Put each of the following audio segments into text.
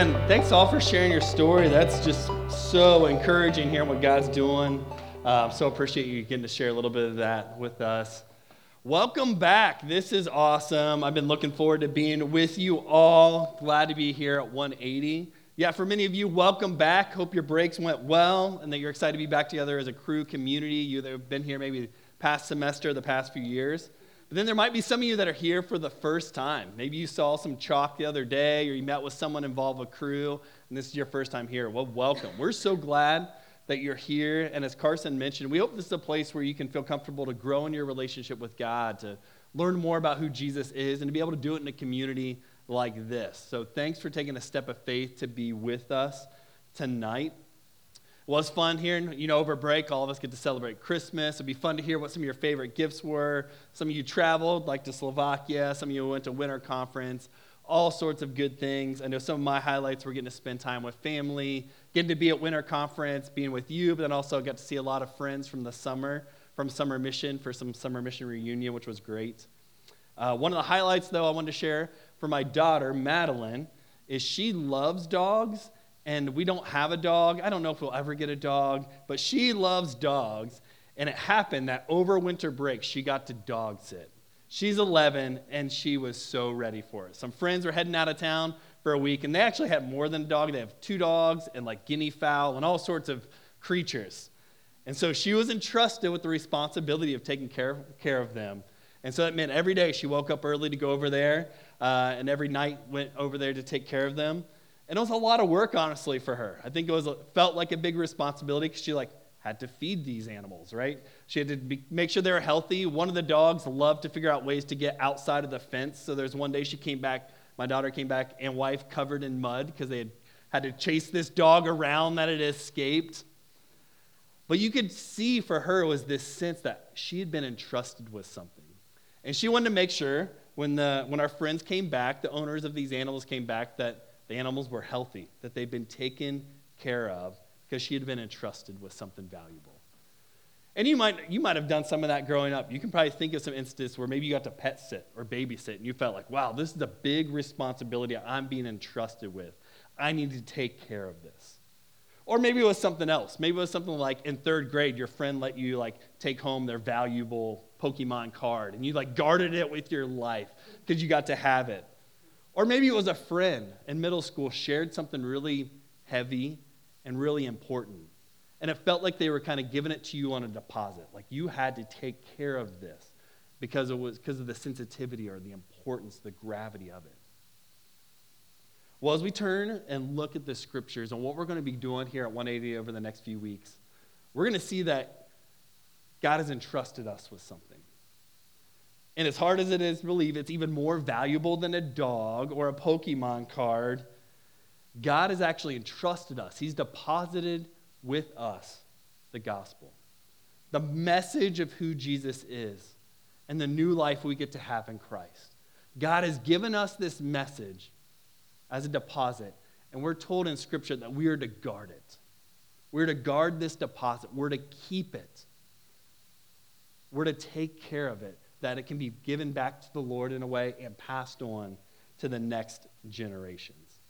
Man, thanks all for sharing your story. That's just so encouraging hearing what God's doing. Uh, so appreciate you getting to share a little bit of that with us. Welcome back. This is awesome. I've been looking forward to being with you all. Glad to be here at 180. Yeah, for many of you, welcome back. Hope your breaks went well and that you're excited to be back together as a Cru community. You that have been here maybe past semester, the past few years. But then there might be some of you that are here for the first time. Maybe you saw some chalk the other day or you met with someone involved with Cru, and this is your first time here. Well, welcome. We're so glad that you're here. And as Carson mentioned, we hope this is a place where you can feel comfortable to grow in your relationship with God, to learn more about who Jesus is, and to be able to do it in a community like this. So thanks for taking a step of faith to be with us tonight was fun hearing, You know, over break, all of us get to celebrate Christmas. It'd be fun to hear what some of your favorite gifts were. Some of you traveled, like to Slovakia. Some of you went to winter conference. All sorts of good things. I know some of my highlights were getting to spend time with family, getting to be at winter conference, being with you, but then also got to see a lot of friends from the summer, from summer mission for some summer mission reunion, which was great. Uh, one of the highlights, though, I wanted to share for my daughter, Madeline, is she loves dogs and we don't have a dog. I don't know if we'll ever get a dog, but she loves dogs. And it happened that over winter break, she got to dog sit. She's 11, and she was so ready for it. Some friends were heading out of town for a week, and they actually had more than a dog. They have two dogs and like guinea fowl and all sorts of creatures. And so she was entrusted with the responsibility of taking care, care of them. And so that meant every day she woke up early to go over there, uh, and every night went over there to take care of them. And it was a lot of work, honestly, for her. I think it was felt like a big responsibility because she like had to feed these animals, right? She had to be, make sure they were healthy. One of the dogs loved to figure out ways to get outside of the fence. So there's one day she came back, my daughter came back, and wife covered in mud because they had had to chase this dog around that had escaped. But you could see for her was this sense that she had been entrusted with something. And she wanted to make sure when, the, when our friends came back, the owners of these animals came back, that the animals were healthy, that they'd been taken care of because she had been entrusted with something valuable. And you might, you might have done some of that growing up. You can probably think of some instances where maybe you got to pet sit or babysit and you felt like, wow, this is a big responsibility I'm being entrusted with. I need to take care of this. Or maybe it was something else. Maybe it was something like in third grade, your friend let you like take home their valuable Pokemon card and you like guarded it with your life because you got to have it. Or maybe it was a friend in middle school shared something really heavy and really important. And it felt like they were kind of giving it to you on a deposit. Like you had to take care of this because it was because of the sensitivity or the importance, the gravity of it. Well, as we turn and look at the scriptures and what we're going to be doing here at 180 over the next few weeks, we're going to see that God has entrusted us with something. And as hard as it is to believe it's even more valuable than a dog or a Pokemon card, God has actually entrusted us. He's deposited with us the gospel, the message of who Jesus is, and the new life we get to have in Christ. God has given us this message as a deposit, and we're told in Scripture that we are to guard it. We're to guard this deposit, we're to keep it, we're to take care of it that it can be given back to the Lord in a way and passed on to the next generations.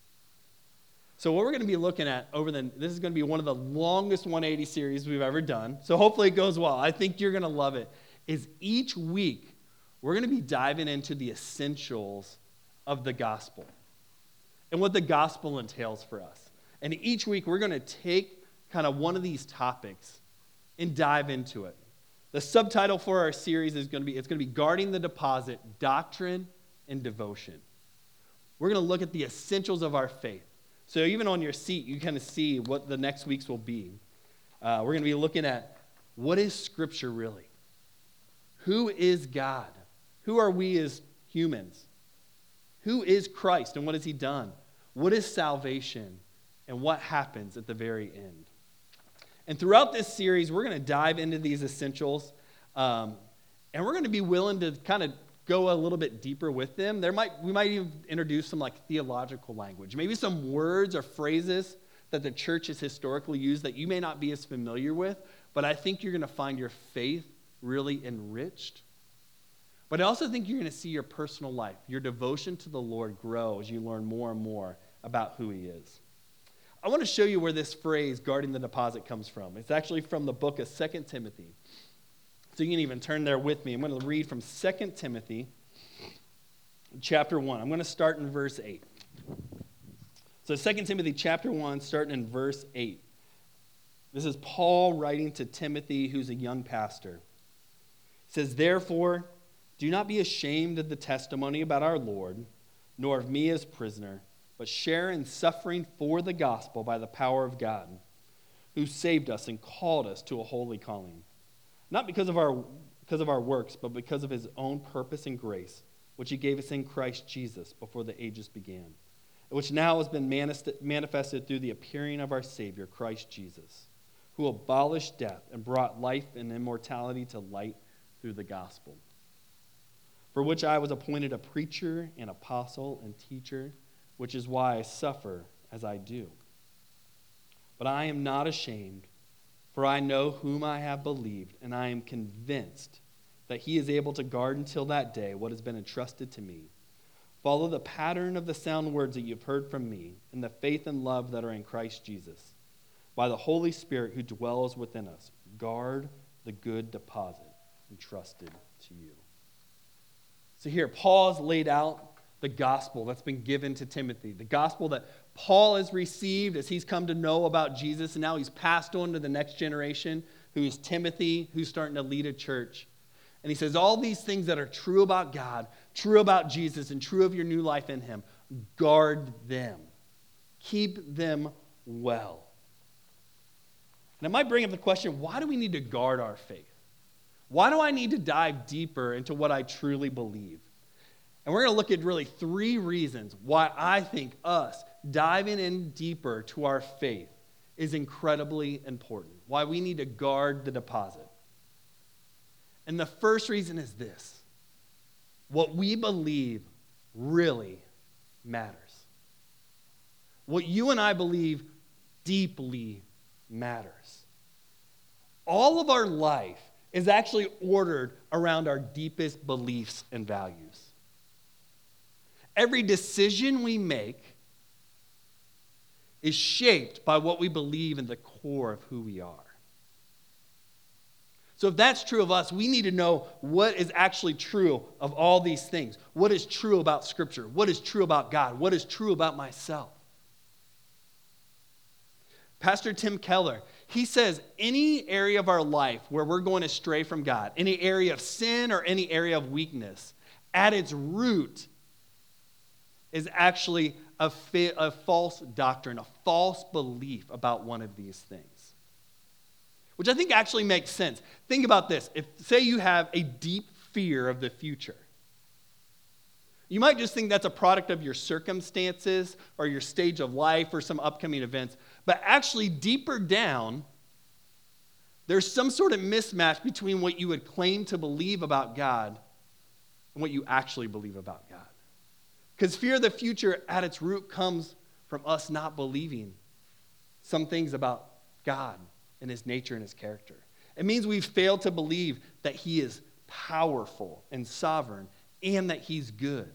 So, what we're going to be looking at over the this is going to be one of the longest 180 series we've ever done. So, hopefully, it goes well. I think you're going to love it. Is each week we're going to be diving into the essentials of the gospel and what the gospel entails for us. And each week we're going to take kind of one of these topics and dive into it. The subtitle for our series is going to be it's going to be guarding the deposit, doctrine and devotion. We're going to look at the essentials of our faith. So even on your seat, you kind of see what the next weeks will be. Uh, we're going to be looking at what is Scripture really? Who is God? Who are we as humans? Who is Christ and what has He done? What is salvation and what happens at the very end? And throughout this series, we're going to dive into these essentials. Um, and we're going to be willing to kind of go a little bit deeper with them. There might, we might even introduce some like theological language, maybe some words or phrases that the church has historically used that you may not be as familiar with, but I think you're going to find your faith really enriched. But I also think you're going to see your personal life, your devotion to the Lord grow as you learn more and more about who He is. I want to show you where this phrase, guarding the deposit, comes from. It's actually from the book of 2 Timothy. So you can even turn there with me. I'm going to read from 2 Timothy chapter 1. I'm going to start in verse 8. So 2 Timothy chapter 1, starting in verse 8. This is Paul writing to Timothy, who's a young pastor. It says, Therefore, do not be ashamed of the testimony about our Lord, nor of me as prisoner but share in suffering for the gospel by the power of God, who saved us and called us to a holy calling. Not because of our, because of our works, but because of his own purpose and grace, which he gave us in Christ Jesus before the ages began, which now has been manifested through the appearing of our Savior, Christ Jesus, who abolished death and brought life and immortality to light through the gospel. For which I was appointed a preacher, an apostle, and teacher which is why I suffer as I do. But I am not ashamed, for I know whom I have believed, and I am convinced that he is able to guard until that day what has been entrusted to me. Follow the pattern of the sound words that you've heard from me, and the faith and love that are in Christ Jesus. By the Holy Spirit who dwells within us, guard the good deposit entrusted to you. So here, Paul's laid out the gospel that's been given to Timothy, the gospel that Paul has received as he's come to know about Jesus, and now he's passed on to the next generation, who is Timothy, who's starting to lead a church. And he says, All these things that are true about God, true about Jesus, and true of your new life in him, guard them. Keep them well. And it might bring up the question why do we need to guard our faith? Why do I need to dive deeper into what I truly believe? And we're going to look at really three reasons why I think us diving in deeper to our faith is incredibly important, why we need to guard the deposit. And the first reason is this what we believe really matters. What you and I believe deeply matters. All of our life is actually ordered around our deepest beliefs and values. Every decision we make is shaped by what we believe in the core of who we are. So, if that's true of us, we need to know what is actually true of all these things. What is true about Scripture? What is true about God? What is true about myself? Pastor Tim Keller, he says any area of our life where we're going astray from God, any area of sin or any area of weakness, at its root is actually a, fa- a false doctrine, a false belief about one of these things. Which I think actually makes sense. Think about this. If, say, you have a deep fear of the future, you might just think that's a product of your circumstances or your stage of life or some upcoming events. But actually, deeper down, there's some sort of mismatch between what you would claim to believe about God and what you actually believe about God. Because fear of the future at its root comes from us not believing some things about God and his nature and his character. It means we've failed to believe that he is powerful and sovereign and that he's good.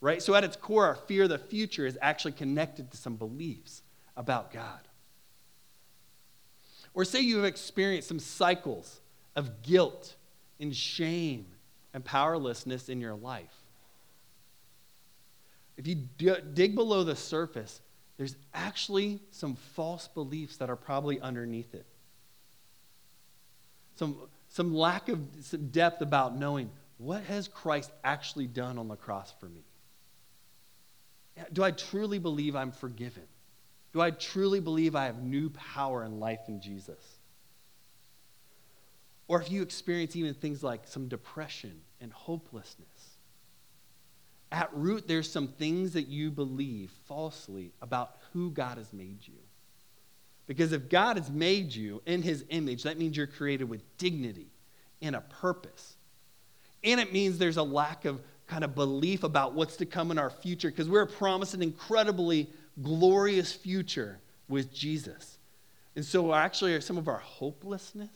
Right? So, at its core, our fear of the future is actually connected to some beliefs about God. Or say you have experienced some cycles of guilt and shame and powerlessness in your life. If you dig below the surface, there's actually some false beliefs that are probably underneath it. Some, some lack of some depth about knowing what has Christ actually done on the cross for me? Do I truly believe I'm forgiven? Do I truly believe I have new power and life in Jesus? Or if you experience even things like some depression and hopelessness, at root, there's some things that you believe falsely about who God has made you. Because if God has made you in his image, that means you're created with dignity and a purpose. And it means there's a lack of kind of belief about what's to come in our future because we're promised an incredibly glorious future with Jesus. And so, actually, some of our hopelessness,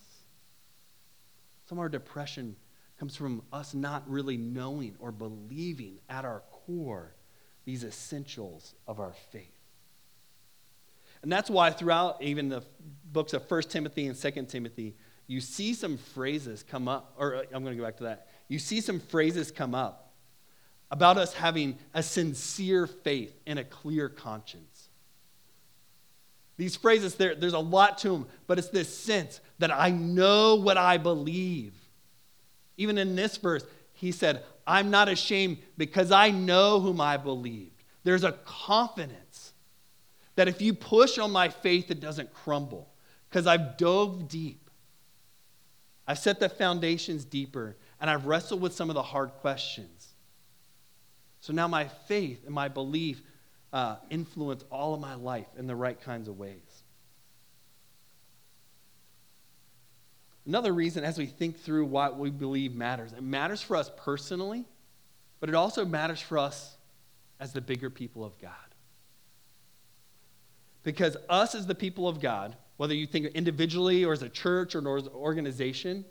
some of our depression comes from us not really knowing or believing at our core these essentials of our faith. And that's why throughout even the books of 1 Timothy and 2 Timothy, you see some phrases come up, or uh, I'm going to go back to that. You see some phrases come up about us having a sincere faith and a clear conscience. These phrases, there, there's a lot to them, but it's this sense that I know what I believe. Even in this verse, he said, I'm not ashamed because I know whom I believed. There's a confidence that if you push on my faith, it doesn't crumble because I've dove deep. I've set the foundations deeper and I've wrestled with some of the hard questions. So now my faith and my belief uh, influence all of my life in the right kinds of ways. Another reason, as we think through what we believe matters, it matters for us personally, but it also matters for us as the bigger people of God. Because us as the people of God, whether you think individually or as a church or as an organization,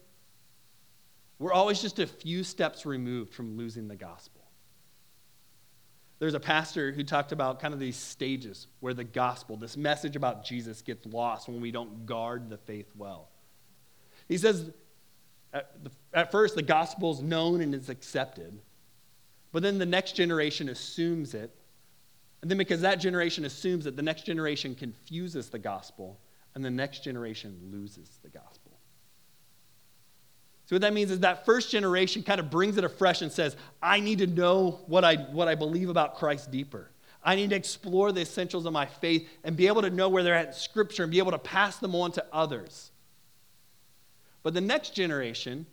we're always just a few steps removed from losing the gospel. There's a pastor who talked about kind of these stages where the gospel, this message about Jesus, gets lost when we don't guard the faith well. He says, at, first, the gospel is known and is accepted, but then the next generation assumes it. And then, because that generation assumes it, the next generation confuses the gospel, and the next generation loses the gospel. So, what that means is that first generation kind of brings it afresh and says, I need to know what I, what I believe about Christ deeper. I need to explore the essentials of my faith and be able to know where they're at in Scripture and be able to pass them on to others. But the next generation,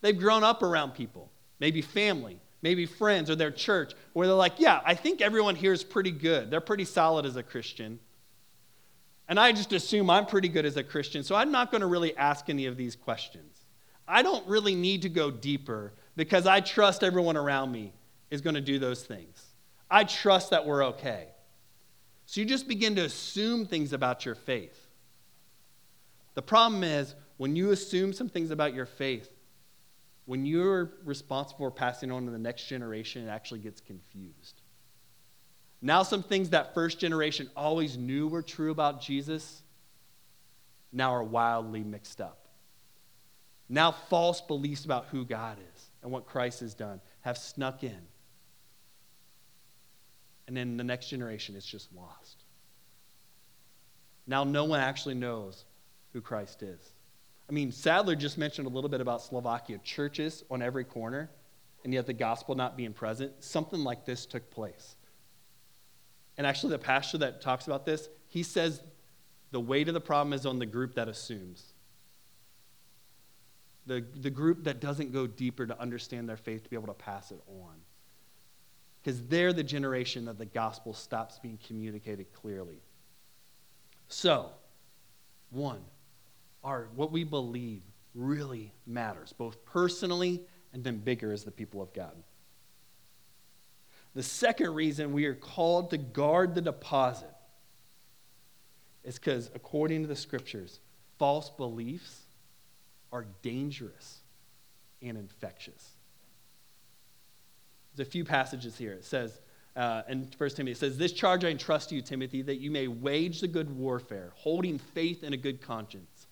they've grown up around people, maybe family, maybe friends or their church, where they're like, yeah, I think everyone here is pretty good. They're pretty solid as a Christian. And I just assume I'm pretty good as a Christian, so I'm not going to really ask any of these questions. I don't really need to go deeper because I trust everyone around me is going to do those things. I trust that we're okay. So you just begin to assume things about your faith. The problem is, when you assume some things about your faith, when you're responsible for passing on to the next generation, it actually gets confused. Now, some things that first generation always knew were true about Jesus now are wildly mixed up. Now, false beliefs about who God is and what Christ has done have snuck in. And then the next generation is just lost. Now, no one actually knows who Christ is. I mean, Sadler just mentioned a little bit about Slovakia churches on every corner, and yet the gospel not being present. Something like this took place. And actually, the pastor that talks about this, he says the weight of the problem is on the group that assumes. The, the group that doesn't go deeper to understand their faith to be able to pass it on. Because they're the generation that the gospel stops being communicated clearly. So, one, our, what we believe really matters, both personally and then bigger as the people of God. The second reason we are called to guard the deposit is because, according to the scriptures, false beliefs are dangerous and infectious. There's a few passages here. It says, uh, in 1 Timothy, it says, This charge I entrust to you, Timothy, that you may wage the good warfare, holding faith and a good conscience.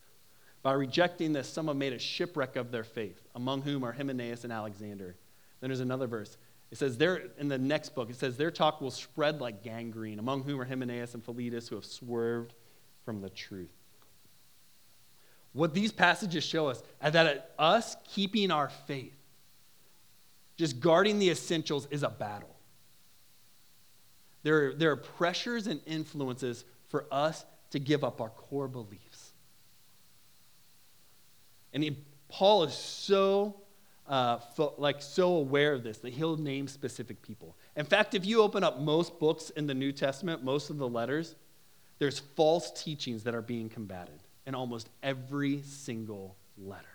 By rejecting this, some have made a shipwreck of their faith, among whom are Hymenaeus and Alexander. Then there's another verse. It says there in the next book, it says, Their talk will spread like gangrene, among whom are Hymenaeus and Philetus, who have swerved from the truth. What these passages show us is that us keeping our faith, just guarding the essentials, is a battle. There, there are pressures and influences for us to give up our core beliefs. And he, Paul is so uh, like so aware of this that he'll name specific people. In fact, if you open up most books in the New Testament, most of the letters, there's false teachings that are being combated in almost every single letter.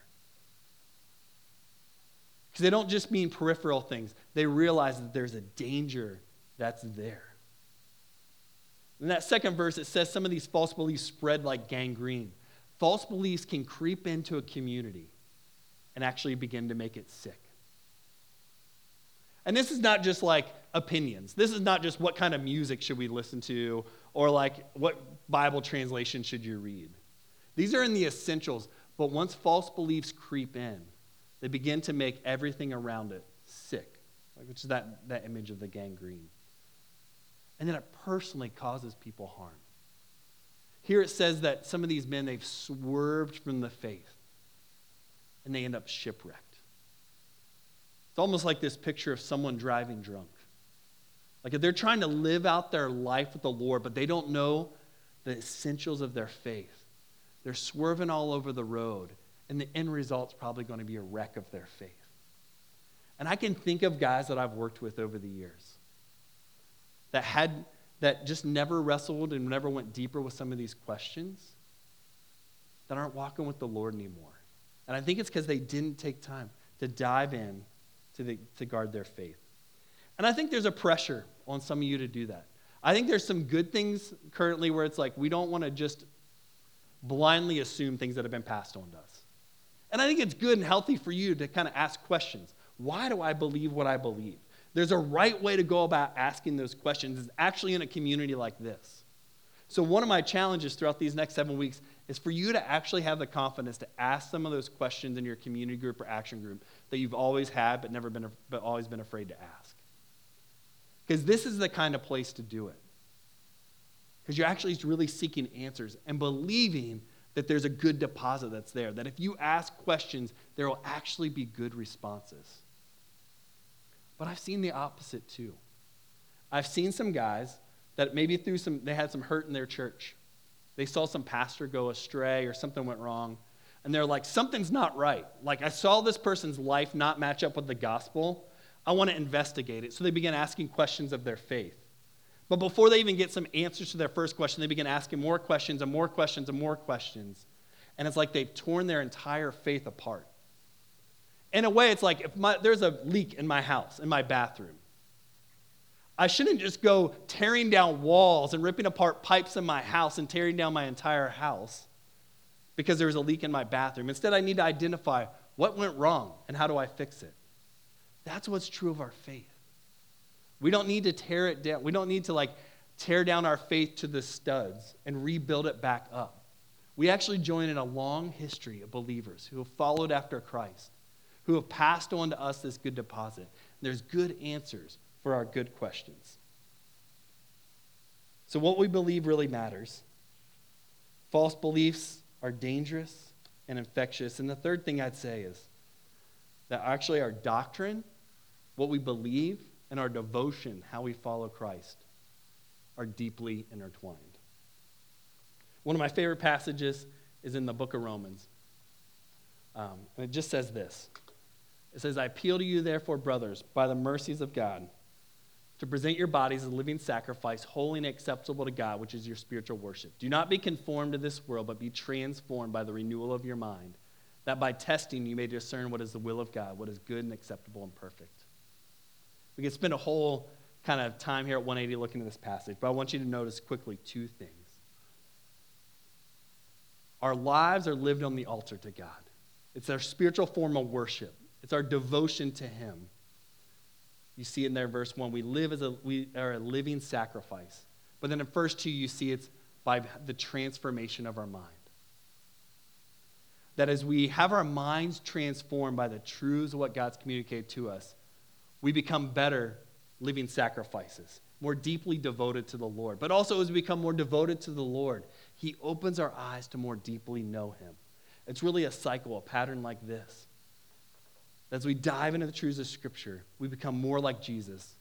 Because they don't just mean peripheral things, they realize that there's a danger that's there. In that second verse, it says some of these false beliefs spread like gangrene false beliefs can creep into a community and actually begin to make it sick. And this is not just like opinions. This is not just what kind of music should we listen to or like what Bible translation should you read. These are in the essentials, but once false beliefs creep in, they begin to make everything around it sick, which is that, that image of the gangrene. And then it personally causes people harm. Here it says that some of these men, they've swerved from the faith and they end up shipwrecked. It's almost like this picture of someone driving drunk. Like if they're trying to live out their life with the Lord, but they don't know the essentials of their faith, they're swerving all over the road, and the end result's probably going to be a wreck of their faith. And I can think of guys that I've worked with over the years that had that just never wrestled and never went deeper with some of these questions that aren't walking with the Lord anymore. And I think it's because they didn't take time to dive in to, the, to guard their faith. And I think there's a pressure on some of you to do that. I think there's some good things currently where it's like we don't want to just blindly assume things that have been passed on to us. And I think it's good and healthy for you to kind of ask questions. Why do I believe what I believe? There's a right way to go about asking those questions. It's actually in a community like this. So, one of my challenges throughout these next seven weeks is for you to actually have the confidence to ask some of those questions in your community group or action group that you've always had but never been but always been afraid to ask. Because this is the kind of place to do it. Because you're actually really seeking answers and believing that there's a good deposit that's there. That if you ask questions, there will actually be good responses. But I've seen the opposite too. I've seen some guys that maybe through some they had some hurt in their church they saw some pastor go astray or something went wrong. And they're like, something's not right. Like, I saw this person's life not match up with the gospel. I want to investigate it. So they begin asking questions of their faith. But before they even get some answers to their first question, they begin asking more questions and more questions and more questions. And it's like they've torn their entire faith apart. In a way, it's like if my, there's a leak in my house, in my bathroom, I shouldn't just go tearing down walls and ripping apart pipes in my house and tearing down my entire house because there was a leak in my bathroom. Instead, I need to identify what went wrong and how do I fix it. That's what's true of our faith. We don't need to tear it down. We don't need to like tear down our faith to the studs and rebuild it back up. We actually join in a long history of believers who have followed after Christ, who have passed on to us this good deposit. There's good answers for our good questions. So, what we believe really matters. False beliefs are dangerous and infectious. And the third thing I'd say is that actually our doctrine, what we believe, and our devotion, how we follow Christ, are deeply intertwined. One of my favorite passages is in the book of Romans. Um, and it just says this It says, I appeal to you, therefore, brothers, by the mercies of God to present your bodies as a living sacrifice, holy and acceptable to God, which is your spiritual worship. Do not be conformed to this world, but be transformed by the renewal of your mind, that by testing you may discern what is the will of God, what is good and acceptable and perfect. We could spend a whole kind of time here at 180 looking at this passage, but I want you to notice quickly two things. Our lives are lived on the altar to God. It's our spiritual form of worship. It's our devotion to Him. You see it in there, verse 1. We live as a, we are a living sacrifice. But then in verse 2, you see it's by the transformation of our mind. That as we have our minds transformed by the truths of what God's communicated to us, we become better living sacrifices, more deeply devoted to the Lord. But also, as we become more devoted to the Lord, He opens our eyes to more deeply know Him. It's really a cycle, a pattern like this. As we dive into the truths of Scripture, we become more like Jesus,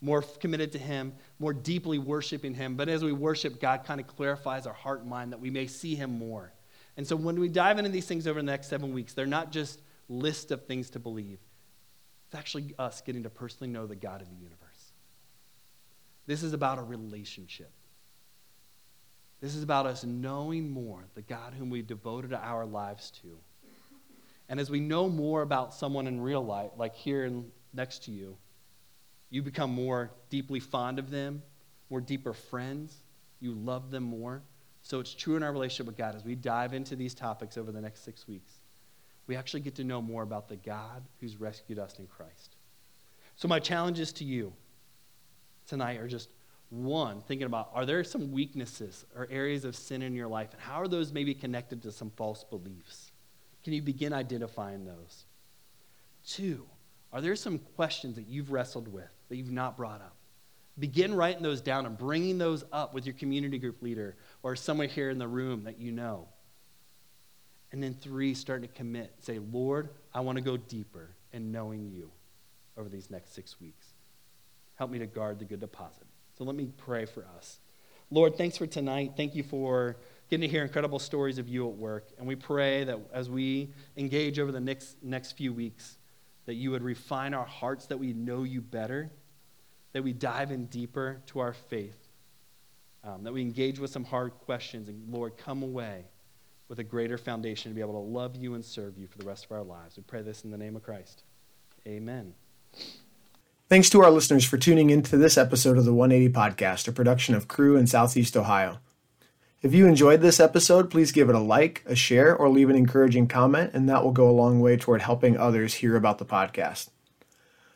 more committed to Him, more deeply worshiping Him. But as we worship, God kind of clarifies our heart and mind that we may see Him more. And so when we dive into these things over the next seven weeks, they're not just lists of things to believe. It's actually us getting to personally know the God of the universe. This is about a relationship. This is about us knowing more the God whom we've devoted our lives to. And as we know more about someone in real life, like here in, next to you, you become more deeply fond of them, more deeper friends. You love them more. So it's true in our relationship with God as we dive into these topics over the next six weeks. we actually get to know more about the God who's rescued us in Christ. So, my challenges to you tonight are just one, thinking about are there some weaknesses or areas of sin in your life, and how are those maybe connected to some false beliefs? Can you begin identifying those? Two, are there some questions that you've wrestled with that you've not brought up? Begin writing those down and bringing those up with your community group leader or someone here in the room that you know. And then three, starting to commit. Say, Lord, I want to go deeper in knowing you over these next six weeks. Help me to guard the good deposit. So let me pray for us. Lord, thanks for tonight. Thank you for getting to hear incredible stories of you at work. And we pray that as we engage over the next, next few weeks, that you would refine our hearts, that we know you better, that we dive in deeper to our faith, um, that we engage with some hard questions, and Lord, come away with a greater foundation to be able to love you and serve you for the rest of our lives. We pray this in the name of Christ. Amen. Thanks to our listeners for tuning in to this episode of the 180 Podcast, a production of Cru in Southeast Ohio. If you enjoyed this episode, please give it a like, a share, or leave an encouraging comment, and that will go a long way toward helping others hear about the podcast.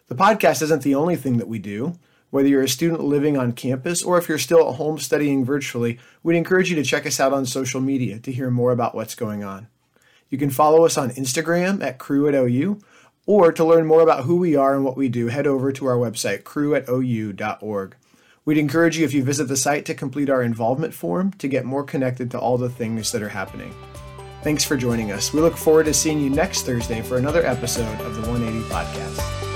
The podcast isn't the only thing that we do. Whether you're a student living on campus or if you're still at home studying virtually, we'd encourage you to check us out on social media to hear more about what's going on. You can follow us on Instagram at Cru at OU or to learn more about who we are and what we do, head over to our website, cru.ou.org. We'd encourage you, if you visit the site, to complete our involvement form to get more connected to all the things that are happening. Thanks for joining us. We look forward to seeing you next Thursday for another episode of the 180 Podcast.